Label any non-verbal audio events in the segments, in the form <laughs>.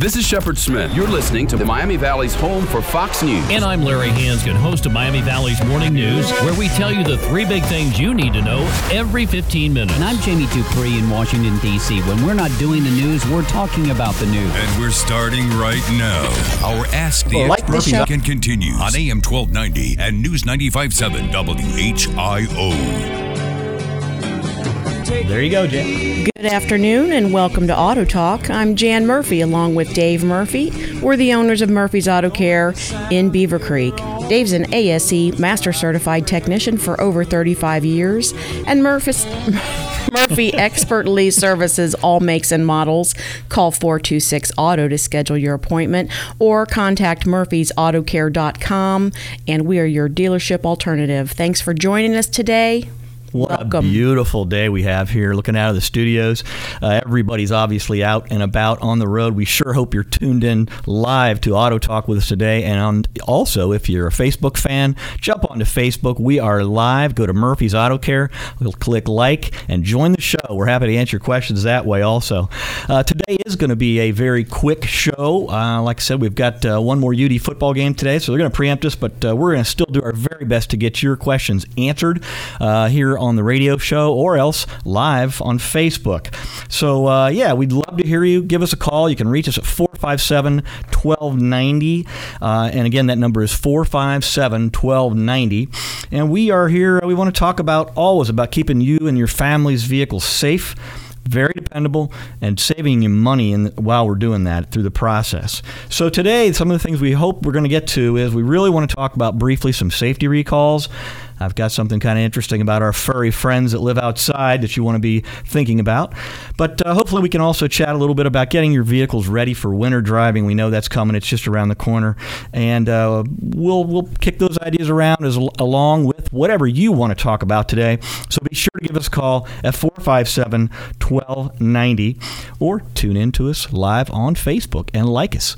This is Shepard Smith. You're listening to the Miami Valley's home for Fox News. And I'm Larry Hansgen, host of Miami Valley's Morning News, where we tell you the three big things you need to know every 15 minutes. And I'm Jamie Dupree in Washington, D.C. When we're not doing the news, we're talking about the news. And we're starting right now. Our Ask the Like Expert the show- can continue on AM 1290 and News 95.7 WHIO. There you go, Jay. Good afternoon and welcome to Auto Talk. I'm Jan Murphy along with Dave Murphy. We're the owners of Murphy's Auto Care in Beavercreek. Dave's an ASE Master Certified Technician for over 35 years, and Murphy's. <laughs> Murphy expertly services all makes and models. Call 426 Auto to schedule your appointment or contact murphysautocare.com and we are your dealership alternative. Thanks for joining us today. What Welcome. a beautiful day we have here looking out of the studios. Uh, everybody's obviously out and about on the road. We sure hope you're tuned in live to Auto Talk with us today. And on, also, if you're a Facebook fan, jump onto Facebook. We are live. Go to Murphy's Auto Care. We'll click like and join the show. We're happy to answer questions that way also. Uh, today is going to be a very quick show. Uh, like I said, we've got uh, one more UD football game today, so they're going to preempt us, but uh, we're going to still do our very best to get your questions answered uh, here on the radio show or else live on Facebook. So, uh, yeah, we'd love to hear you. Give us a call. You can reach us at 457 1290. Uh, and again, that number is 457 1290. And we are here, we want to talk about always about keeping you and your family's vehicles safe very dependable and saving you money in, while we're doing that through the process. So today, some of the things we hope we're going to get to is we really want to talk about briefly some safety recalls. I've got something kind of interesting about our furry friends that live outside that you want to be thinking about. But uh, hopefully, we can also chat a little bit about getting your vehicles ready for winter driving. We know that's coming; it's just around the corner, and uh, we'll we'll kick those ideas around as along with whatever you want to talk about today. So be sure to give us a call at 457 1290 or tune in to us live on Facebook and like us.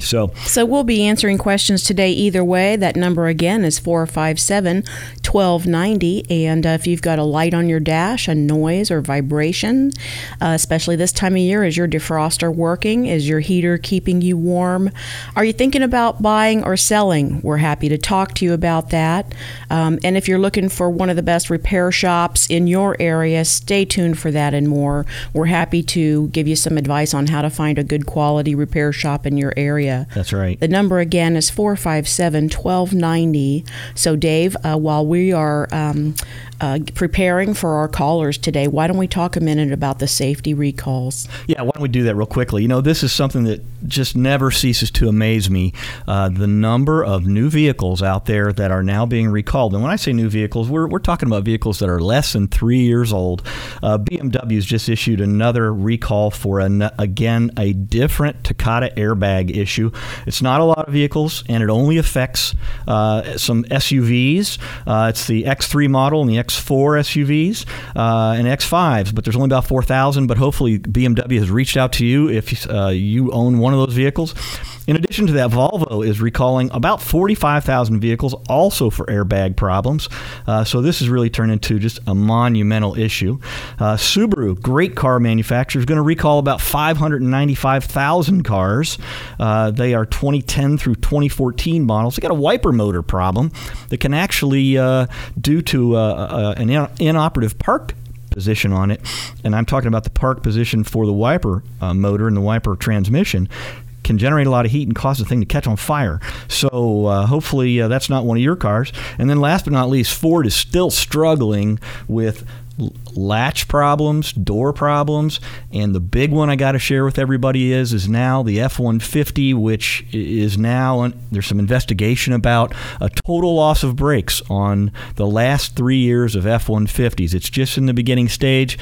So, So we'll be answering questions today either way. That number again is 457 1290. And uh, if you've got a light on your dash, a noise or vibration, uh, especially this time of year, is your defroster working? Is your heater keeping you warm? Are you thinking about buying or selling? We're happy to talk to you about that. Um, and if you're looking for one of the best repair shops in your area, stay tuned for that and more. We're happy to give you some advice on how to find a good quality repair shop in your area. That's right. The number again is 457 1290. So, Dave, uh, while we are um, uh, preparing for our callers today, why don't we talk a minute about the safety recalls? Yeah, why don't we do that real quickly? You know, this is something that just never ceases to amaze me. Uh, the number of new vehicles out there that are now being recalled. And when I say new vehicles, we're, we're talking about vehicles that are less than three years old. Uh, BMW's just issued another recall for, an, again, a different Takata airbag issue. It's not a lot of vehicles, and it only affects uh, some SUVs. Uh, it's the X3 model and the X4 SUVs uh, and X5s, but there's only about 4,000. But hopefully, BMW has reached out to you if uh, you own one of those vehicles. In addition to that, Volvo is recalling about 45,000 vehicles also for airbag problems. Uh, so this has really turned into just a monumental issue. Uh, Subaru, great car manufacturer, is going to recall about 595,000 cars. Uh, they are 2010 through 2014 models. They got a wiper motor problem that can actually, uh, due to uh, uh, an in- inoperative park position on it, and I'm talking about the park position for the wiper uh, motor and the wiper transmission, can generate a lot of heat and cause the thing to catch on fire. So uh, hopefully uh, that's not one of your cars. And then last but not least, Ford is still struggling with latch problems, door problems, and the big one I got to share with everybody is is now the F150, which is now there's some investigation about a total loss of brakes on the last three years of F150s. It's just in the beginning stage.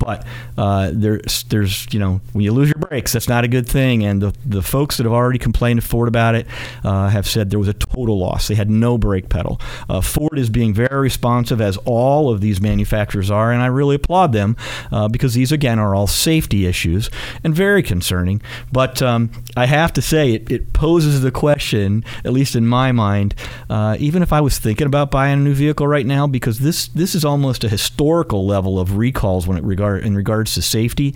But uh, there's, there's, you know, when you lose your brakes, that's not a good thing. And the, the folks that have already complained to Ford about it uh, have said there was a total loss. They had no brake pedal. Uh, Ford is being very responsive, as all of these manufacturers are, and I really applaud them uh, because these, again, are all safety issues and very concerning. But um, I have to say, it, it poses the question, at least in my mind, uh, even if I was thinking about buying a new vehicle right now, because this this is almost a historical level of recalls when it in regards to safety.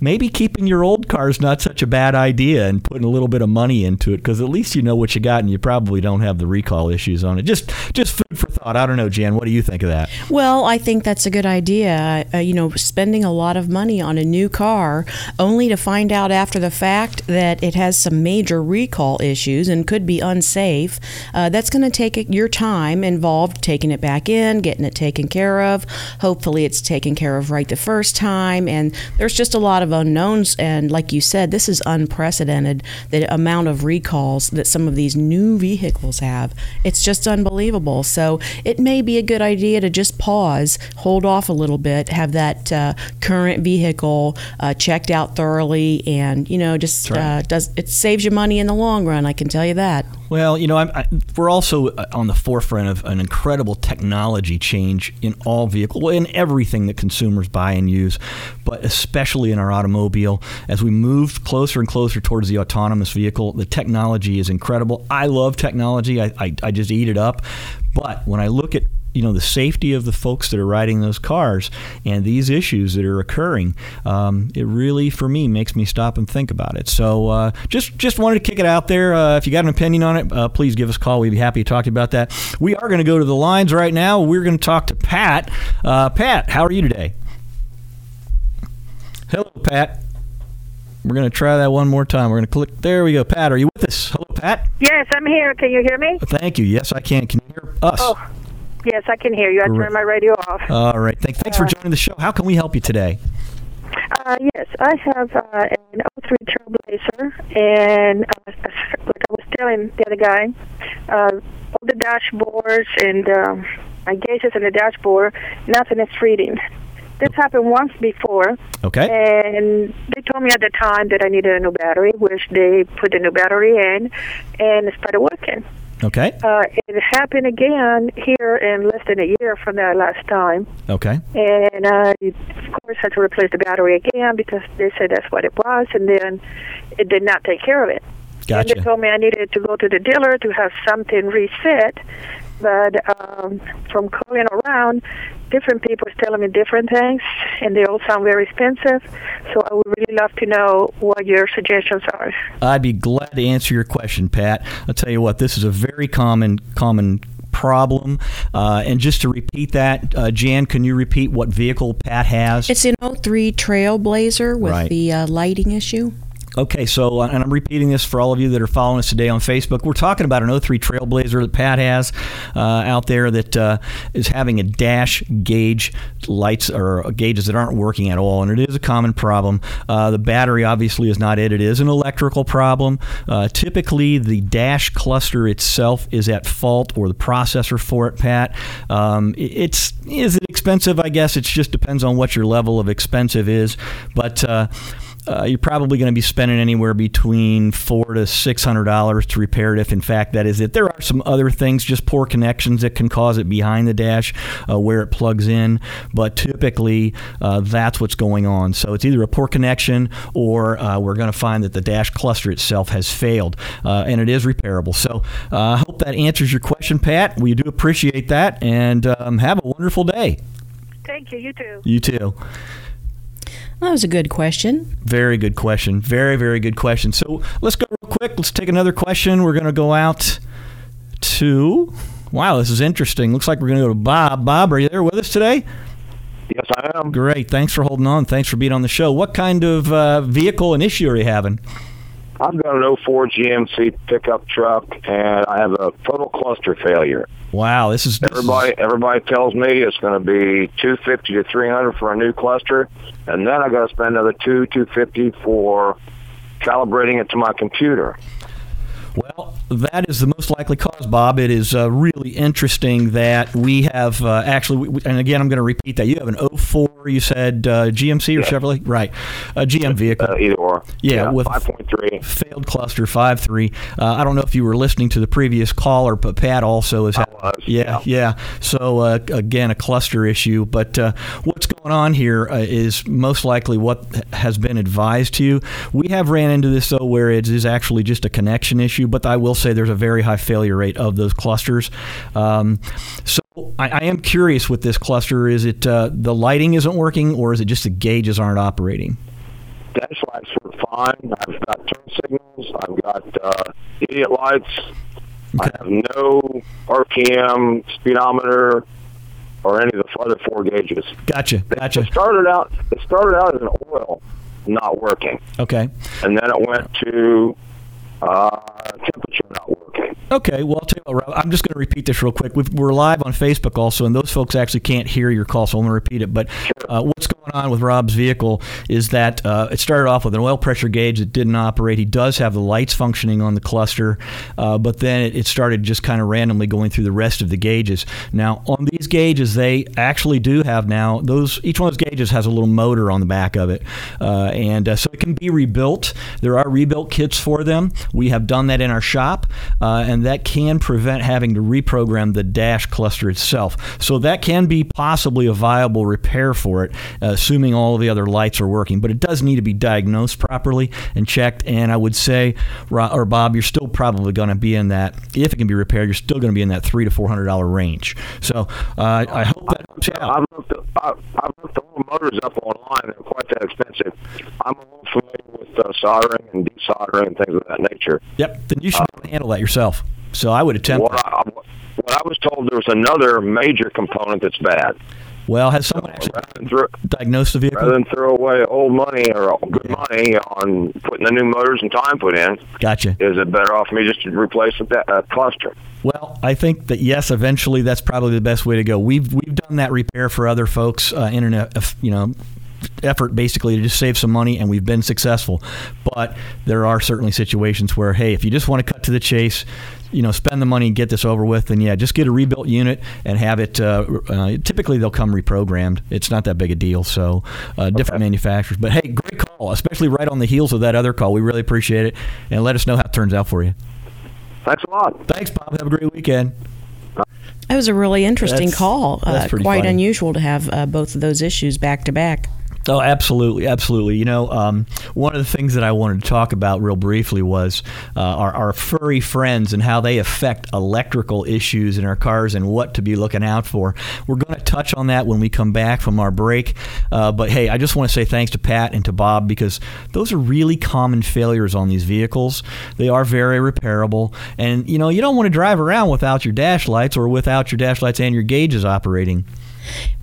Maybe keeping your old car is not such a bad idea and putting a little bit of money into it because at least you know what you got and you probably don't have the recall issues on it. Just just food for thought. I don't know, Jan. What do you think of that? Well, I think that's a good idea. Uh, you know, spending a lot of money on a new car only to find out after the fact that it has some major recall issues and could be unsafe. Uh, that's going to take your time involved taking it back in, getting it taken care of. Hopefully, it's taken care of right the first time. And there's just a lot of unknowns. And like you said, this is unprecedented the amount of recalls that some of these new vehicles have. It's just unbelievable. So it may be a good idea to just pause, hold off a little bit, have that uh, current vehicle uh, checked out thoroughly, and you know, just right. uh, does it saves you money in the long run. I can tell you that. Well, you know, I, we're also uh, on the forefront of an incredible technology change in all vehicles, well, in everything that consumers buy and use, but especially in our automobile. As we move closer and closer towards the autonomous vehicle, the technology is incredible. I love technology. I, I, I just eat it up. But when I look at you know the safety of the folks that are riding those cars and these issues that are occurring um, it really for me makes me stop and think about it so uh, just just wanted to kick it out there uh, if you got an opinion on it uh, please give us a call we'd be happy to talk to you about that we are going to go to the lines right now we're going to talk to pat uh, pat how are you today hello pat we're going to try that one more time. We're going to click. There we go. Pat, are you with us? Hello, Pat. Yes, I'm here. Can you hear me? Thank you. Yes, I can. Can you hear us? Oh, yes, I can hear you. I Great. turned my radio off. All right. Thank, thanks for joining the show. How can we help you today? Uh, yes, I have uh, an 03 Trailblazer, and uh, like I was telling the other guy, uh, all the dashboards and um, my gauges in the dashboard, nothing is reading. This happened once before. Okay. And they told me at the time that I needed a new battery, which they put the new battery in, and it started working. Okay. Uh, it happened again here in less than a year from that last time. Okay. And I, of course, had to replace the battery again because they said that's what it was, and then it did not take care of it. Gotcha. And they told me I needed to go to the dealer to have something reset. But um, from calling around, different people is telling me different things, and they all sound very expensive. So I would really love to know what your suggestions are. I'd be glad to answer your question, Pat. I'll tell you what, this is a very common common problem. Uh, and just to repeat that, uh, Jan, can you repeat what vehicle Pat has? It's an 03 Trailblazer with Right. the uh, lighting issue. Okay, so uh, and I'm repeating this for all of you that are following us today on Facebook. We're talking about an 03 Trailblazer that Pat has uh, out there that uh, is having a dash gauge lights or gauges that aren't working at all, and it is a common problem. Uh, the battery obviously is not it; it is an electrical problem. Uh, typically, the dash cluster itself is at fault, or the processor for it. Pat, um, it's is it expensive? I guess it just depends on what your level of expensive is, but. Uh, you're probably going to be spending anywhere between four to six hundred dollars to repair it. If in fact that is it, there are some other things, just poor connections that can cause it behind the dash uh, where it plugs in. But typically, uh, that's what's going on. So it's either a poor connection or uh, we're going to find that the dash cluster itself has failed, uh, and it is repairable. So uh, I hope that answers your question, Pat. We do appreciate that, and um, have a wonderful day. Thank you. You too. You too. That was a good question. Very good question. Very, very good question. So let's go real quick. Let's take another question. We're going to go out to. Wow, this is interesting. Looks like we're going to go to Bob. Bob, are you there with us today? Yes, I am. Great. Thanks for holding on. Thanks for being on the show. What kind of uh, vehicle and issue are you having? I've got an 04 GMC pickup truck, and I have a total cluster failure. Wow, this is Everybody, everybody tells me it's going to be 250 to 300 for a new cluster, and then I got to spend another two 250 for calibrating it to my computer. Well, that is the most likely cause, Bob. It is uh, really interesting that we have uh, actually, we, and again, I'm going to repeat that. You have an 04, you said uh, GMC or Yeah. Chevrolet? Right. A GM vehicle. Uh, either or. Yeah, with- 5.3. failed cluster five three. Uh, I don't know if you were listening to the previous caller, but Pat also is. I was, yeah, yeah. So uh, again, a cluster issue. But uh, what's going on here uh, is most likely what has been advised to you. We have ran into this though, where it is actually just a connection issue. But I will say there's a very high failure rate of those clusters. Um, so I, I am curious with this cluster: is it uh, the lighting isn't working, or is it just the gauges aren't operating? dash lights were fine. I've got turn signals. I've got uh, idiot lights. I have no RPM, speedometer, or any of the other four gauges. Gotcha. Gotcha. It started out. It started out as an oil not working, Okay. and then it went to uh, temperature. Okay, well, I'll tell you what, Rob, I'm just going to repeat this real quick. We've, we're live on Facebook also, and those folks actually can't hear your call, so I'm going to repeat it. But uh, what's going on with Rob's vehicle is that uh, it started off with an oil pressure gauge that didn't operate. He does have the lights functioning on the cluster, uh, but then it, it started just kind of randomly going through the rest of the gauges. Now, on these gauges, they actually do have now those. Each one of those gauges has a little motor on the back of it, uh, and uh, so it can be rebuilt. There are rebuilt kits for them. We have done that in our shop, uh, and that can prevent having to reprogram the dash cluster itself. So that can be possibly a viable repair for it, uh, assuming all of the other lights are working. But it does need to be diagnosed properly and checked. And I would say, or Bob, you're still probably going to be in that. If it can be repaired, you're still going to be in that three to four hundred dollar range. So uh, I hope that out. I've looked, I, I've looked the little motors up online. They're quite that expensive. I'm a little familiar with uh, soldering and desoldering and things of that nature. Yep. Then you should to handle that yourself. So I would attempt. What I, what I was told, there was another major component that's bad. Well, has someone actually diagnosed the vehicle? rather than throw away old money or good money on putting the new motors and time put in, Gotcha. is it better off for me just to replace that uh, cluster? Well, I think that yes, eventually that's probably the best way to go. We've we've done that repair for other folks uh, in an uh, you know effort basically to just save some money, and we've been successful. But there are certainly situations where hey, if you just want to cut to the chase. You know, spend the money and get this over with, then yeah, just get a rebuilt unit and have it. Uh, uh, typically, they'll come reprogrammed. It's not that big a deal. So, uh, different manufacturers. But hey, great call, especially right on the heels of that other call. We really appreciate it, and let us know how it turns out for you. Thanks a lot. Thanks, Bob. Have a great weekend. That was a really interesting That's- call. that's Uh, pretty quite funny. unusual to have uh, both of those issues back to back. Oh, absolutely, absolutely. You know, um, one of the things that I wanted to talk about real briefly was uh, our, our furry friends and how they affect electrical issues in our cars and what to be looking out for. We're going to touch on that when we come back from our break. Uh, but hey, I just want to say thanks to Pat and to Bob because those are really common failures on these vehicles. They are very repairable, and you know, you don't want to drive around without your dash lights or without your dash lights and your gauges operating.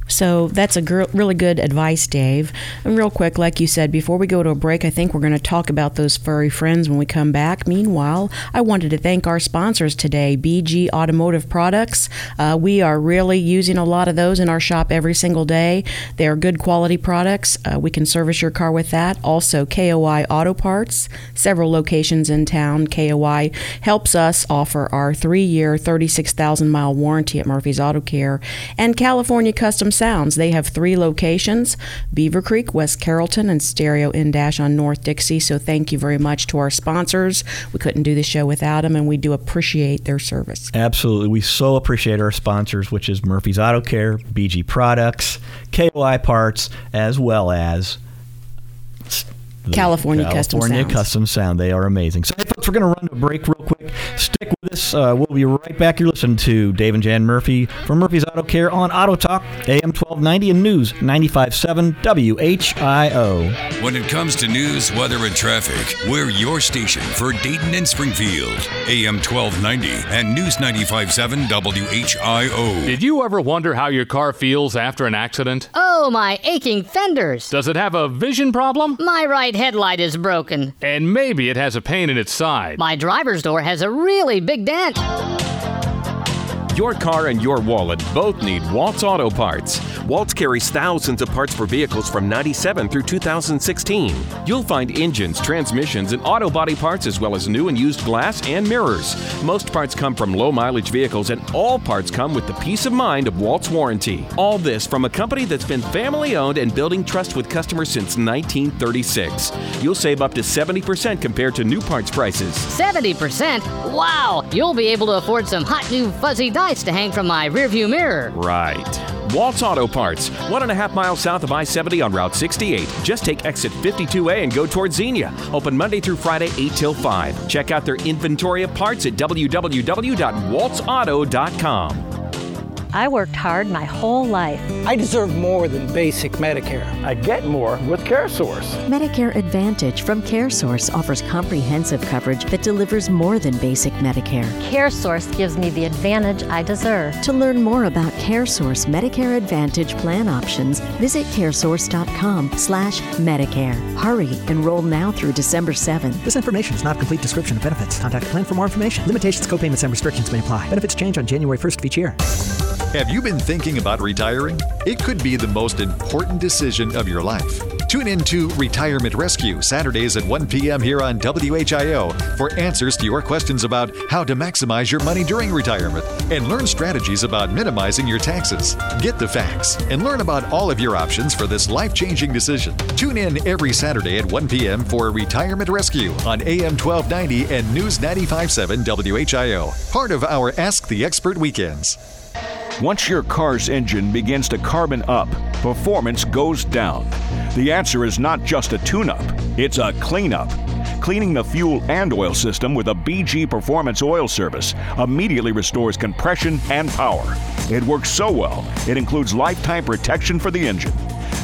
So that's a gr- really good advice, Dave. And real quick, like you said, before we go to a break, I think we're going to talk about those furry friends when we come back. Meanwhile, I wanted to thank our sponsors today, BG Automotive Products. Uh, we are really using a lot of those in our shop every single day. They are good quality products. Uh, we can service your car with that. Also, KOI Auto Parts, several locations in town. KOI helps us offer our three year, 36,000 mile warranty at Murphy's Auto Care. And California Custom Sounds. They have three locations Beavercreek, West Carrollton, and Stereo in Dash on North Dixie. So thank you very much to our sponsors. We couldn't do the show without them, and we do appreciate their service. Absolutely. We so appreciate our sponsors, which is Murphy's Auto Care, BG Products, KOI Parts, as well as the California Custom California Sounds. Custom Sound. They are amazing. So, hey, folks, we're going to run to a break real quick. Stick with us. Uh, we'll be right back. You're listening to Dave and Jan Murphy from Murphy's Auto Care on Auto Talk, AM 1290 and News 95.7 WHIO. When it comes to news, weather, and traffic, we're your station for Dayton and Springfield. AM 1290 and News 95.7 WHIO. Did you ever wonder how your car feels after an accident? Oh, Oh, my aching fenders. Does it have a vision problem? My right headlight is broken. And maybe it has a pain in its side. My driver's door has a really big dent. Your car and your wallet both need Waltz Auto Parts. Waltz carries thousands of parts for vehicles from 97 through 2016. You'll find engines, transmissions, and auto body parts as well as new and used glass and mirrors. Most parts come from low mileage vehicles and all parts come with the peace of mind of Waltz warranty. All this from a company that's been family owned and building trust with customers since 1936. You'll save up to 70% compared to new parts prices. 70%? Wow! You'll be able to afford some hot new fuzzy dice to hang from my rearview mirror. Right. Waltz Auto Parts, one and a half miles south of I 70 on Route 68. Just take exit 52A and go towards Xenia. Open Monday through Friday, 8 till 5. Check out their inventory of parts at www.waltzauto.com. I worked hard my whole life. I deserve more than basic Medicare. I get more with CareSource. Medicare Advantage from CareSource offers comprehensive coverage that delivers more than basic Medicare. CareSource gives me the advantage I deserve. To learn more about CareSource Medicare Advantage plan options, visit caresource.com/medicare. Hurry, enroll now through December 7th. This information is not a complete description of benefits. Contact a plan for more information. Limitations, copayments, and restrictions may apply. Benefits change on January 1st of each year. Have you been thinking about retiring? It could be the most important decision of your life. Tune in to Retirement Rescue Saturdays at 1 p.m. here on WHIO for answers to your questions about how to maximize your money during retirement and learn strategies about minimizing your taxes. Get the facts and learn about all of your options for this life changing decision. Tune in every Saturday at 1 p.m. for Retirement Rescue on AM 1290 and News 957 WHIO, part of our Ask the Expert weekends. Once your car's engine begins to carbon up, performance goes down. The answer is not just a tune up, it's a cleanup. Cleaning the fuel and oil system with a BG Performance Oil Service immediately restores compression and power. It works so well, it includes lifetime protection for the engine.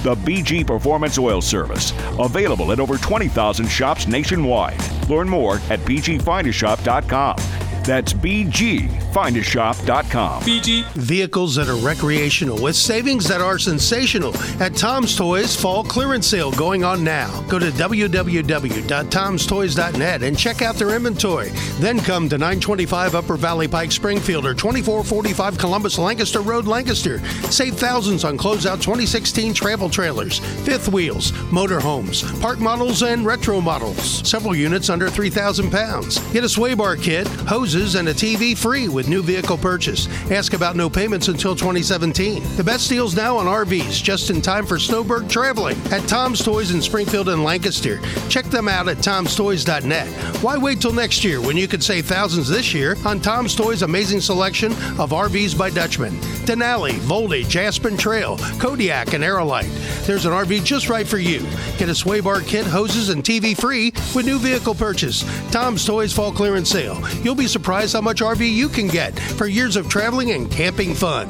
The BG Performance Oil Service, available at over 20,000 shops nationwide. Learn more at bgfindashop.com. That's bgfindashop.com. BG. Vehicles that are recreational with savings that are sensational at Tom's Toys Fall Clearance Sale going on now. Go to www.tomstoys.net and check out their inventory. Then come to 925 Upper Valley Pike Springfield or 2445 Columbus Lancaster Road Lancaster. Save thousands on closeout 2016 travel trailers, fifth wheels, motorhomes, park models, and retro models. Several units under 3,000 pounds. Get a sway bar kit, and a TV free with new vehicle purchase. Ask about no payments until 2017. The best deals now on RVs, just in time for snowbird traveling at Tom's Toys in Springfield and Lancaster. Check them out at tomstoys.net. Why wait till next year when you could save thousands this year on Tom's Toys' amazing selection of RVs by Dutchman? Denali, Voltage, Aspen Trail, Kodiak, and Aerolite. There's an RV just right for you. Get a sway bar kit, hoses, and TV free with new vehicle purchase. Tom's Toys Fall Clearance Sale. You'll be surprised how much RV you can get for years of traveling and camping fun.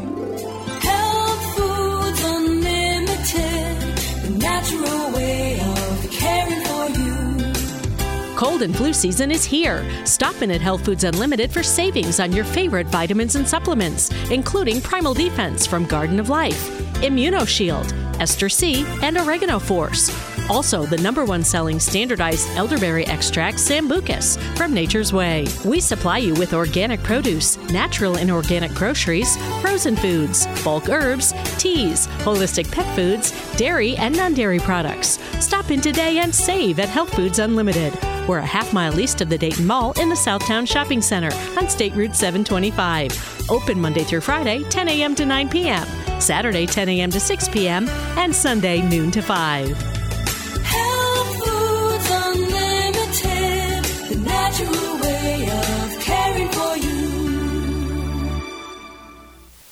Health Foods Unlimited, the natural way of caring for you. Cold and flu season is here. Stop in at Health Foods Unlimited for savings on your favorite vitamins and supplements, including Primal Defense from Garden of Life, Immunoshield, Ester C, and Oregano Force. Also, the number one selling standardized elderberry extract, Sambucus, from Nature's Way. We supply you with organic produce, natural and organic groceries, frozen foods, bulk herbs, teas, holistic pet foods, dairy, and non dairy products. Stop in today and save at Health Foods Unlimited. We're a half mile east of the Dayton Mall in the Southtown Shopping Center on State Route 725. Open Monday through Friday, 10 a.m. to 9 p.m., Saturday, 10 a.m. to 6 p.m., and Sunday, noon to 5.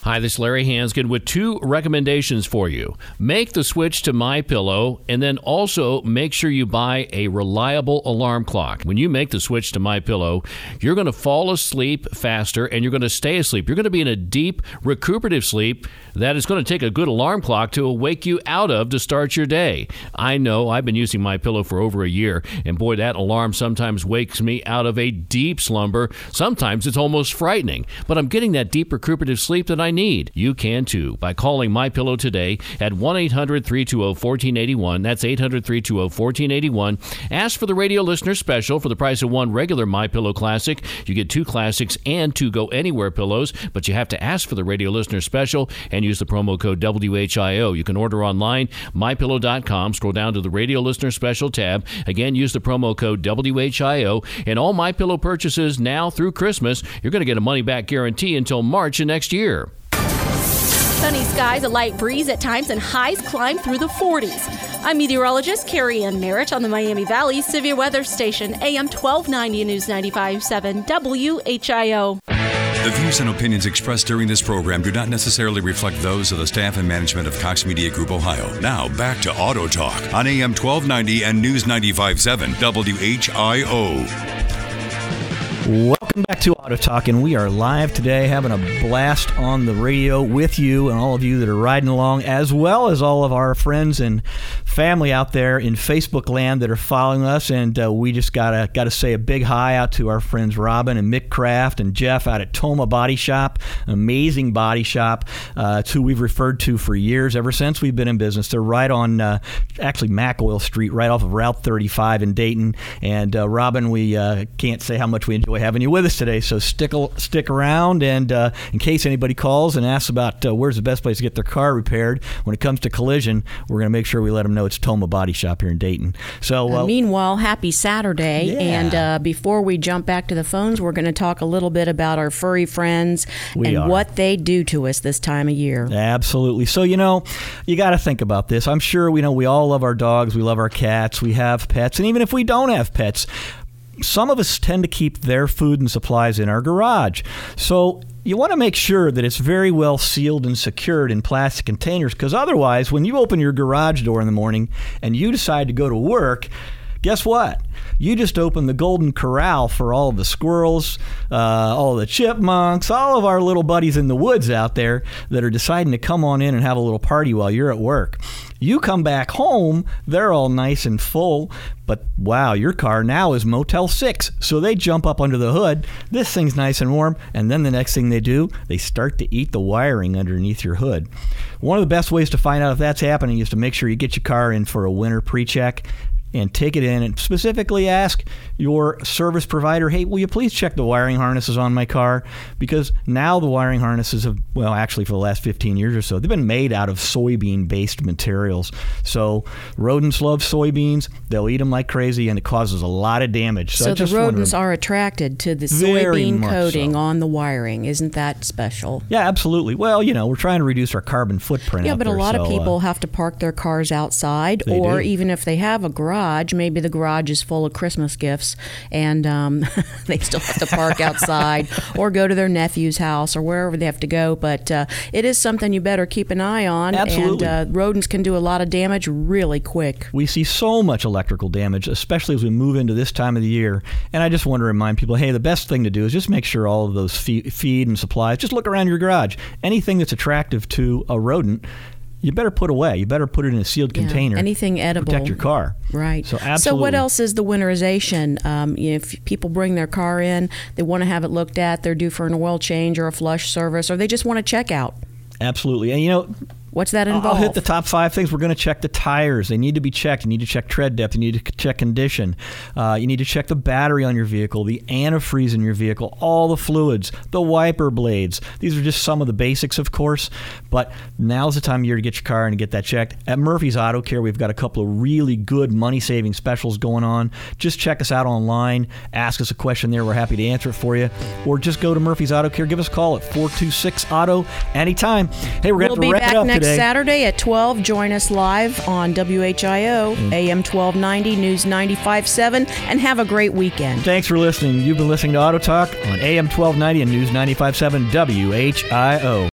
Hi, this is Larry Hansgen with two recommendations for you. Make the switch to My Pillow, and then also make sure you buy a reliable alarm clock. When you make the switch to My Pillow, you're going to fall asleep faster and you're going to stay asleep. You're going to be in a deep recuperative sleep that is going to take a good alarm clock to wake you out of to start your day. I know I've been using My Pillow for over a year, and boy, that alarm sometimes wakes me out of a deep slumber. Sometimes it's almost frightening, but I'm getting that deep recuperative sleep that I need. You can too by calling My Pillow today at 1-800-320-1481. That's 800-320-1481. Ask for the radio listener special for the price of one regular My Pillow classic. You get two classics and two go anywhere pillows, but you have to ask for the radio listener special and use the promo code WHIO. You can order online mypillow.com. Scroll down to the radio listener special tab. Again, use the promo code WHIO and all My Pillow purchases now through Christmas, you're going to get a money back guarantee until March of next year. Sunny skies, a light breeze at times, and highs climb through the 40s. I'm meteorologist Carrie Ann Merritt on the Miami Valley Severe Weather Station, AM 1290 News 95.7 WHIO. The views and opinions expressed during this program do not necessarily reflect those of the staff and management of Cox Media Group Ohio. Now, back to Auto Talk on AM 1290 and News 95.7 WHIO. Welcome back to Auto Talk, and we are live today, having a blast on the radio with you and all of you that are riding along, as well as all of our friends and family out there in Facebook land that are following us. And uh, we just gotta gotta say a big hi out to our friends Robin and Mick Kraft and Jeff out at Toma Body Shop, amazing body shop. Uh, it's who we've referred to for years, ever since we've been in business. They're right on uh, actually Mac Oil Street, right off of Route 35 in Dayton. And uh, Robin, we uh, can't say how much we enjoy having you with us today. Stick stick around, and uh, in case anybody calls and asks about uh, where's the best place to get their car repaired when it comes to collision, we're going to make sure we let them know it's Toma Body Shop here in Dayton. So Uh, meanwhile, happy Saturday. Yeah. And uh, before we jump back to the phones, we're going to talk a little bit about our furry friends We and are. what they do to us this time of year. Absolutely. So you know, you got to think about this. I'm sure we know we all love our dogs, we love our cats, we have pets, and even if we don't have pets, some of us tend to keep their food and supplies in our garage. So you want to make sure that it's very well sealed and secured in plastic containers because otherwise, when you open your garage door in the morning and you decide to go to work, guess what? You just opened the golden corral for all the squirrels, uh, all the chipmunks, all of our little buddies in the woods out there that are deciding to come on in and have a little party while you're at work. You come back home, they're all nice and full, but wow, your car now is Motel 6. So they jump up under the hood. This thing's nice and warm, and then the next thing they do, they start to eat the wiring underneath your hood. One of the best ways to find out if that's happening is to make sure you get your car in for a winter pre check and take it in and specifically ask your service provider, hey, will you please check the wiring harnesses on my car? Because now the wiring harnesses have, well, actually for the last 15 years or so, they've been made out of soybean based materials. So rodents love soybeans, they'll eat them like crazy, and it causes a lot of damage. So, So, the rodents are attracted to the soybean coating so. on the wiring. Isn't that special? Yeah, absolutely. Well, you know, we're trying to reduce our carbon footprint. Yeah, but a there, lot of so, uh, people have to park their cars outside, or do. even if they have a garage, maybe the garage is full of Christmas gifts, and um, <laughs> they still have to park outside <laughs> or go to their nephew's house or wherever they have to go. But uh, it is something you better keep an eye on. Absolutely. And uh, rodents can do a lot of damage really quick. We see so much electrical damage, especially as we move into this time of the year. And I just want to remind people hey, the best thing to do is just make sure all of those fe- feed and supplies, just look around your garage. Anything that's attractive to a rodent, you better put away. You better put it in a sealed Yeah, container. anything edible. Protect your car. Right. So absolutely. So what else is the winterization? Um, if people bring their car in, they want to have it looked at, they're due for an oil change or a flush service, or they just want to check out. Absolutely. And you know, What's that involve? I'll hit the top five things. We're going to check the tires. They need to be checked. You need to check tread depth. You need to check condition. Uh, you need to check the battery on your vehicle, the antifreeze in your vehicle, all the fluids, the wiper blades. These are just some of the basics, of course. But now's the time of year to get your car and get that checked. At Murphy's Auto Care, we've got a couple of really good money saving specials going on. Just check us out online. Ask us a question there. We're happy to answer it for you. Or just go to Murphy's Auto Care. Give us a call at 426 Auto anytime. Hey, we're going We'll to wrap it up today. Saturday at 12. Join us live on WHIO, Mm. AM 1290, News 95.7, and have a great weekend. Thanks for listening. You've been listening to Auto Talk on AM 1290 and News 95.7 WHIO.